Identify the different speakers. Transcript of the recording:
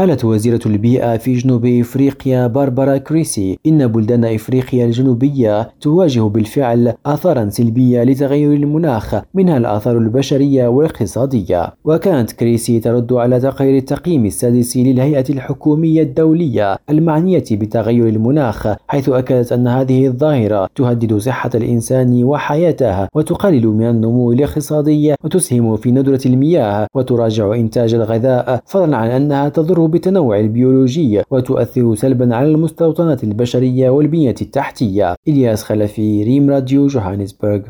Speaker 1: قالت وزيرة البيئة في جنوب إفريقيا باربارا كريسي إن بلدان إفريقيا الجنوبية تواجه بالفعل آثارا سلبية لتغير المناخ منها الآثار البشرية والاقتصادية. وكانت كريسي ترد على تقرير التقييم السادس للهيئة الحكومية الدولية المعنية بتغير المناخ حيث أكدت أن هذه الظاهرة تهدد صحة الإنسان وحياته وتقلل من النمو الاقتصادي وتسهم في ندرة المياه وتراجع إنتاج الغذاء فضلا عن أنها تضر بالتنوع البيولوجي وتؤثر سلبا على المستوطنات البشرية والبنية التحتية. إلياس خلفي ريم راديو جوهانسبرغ.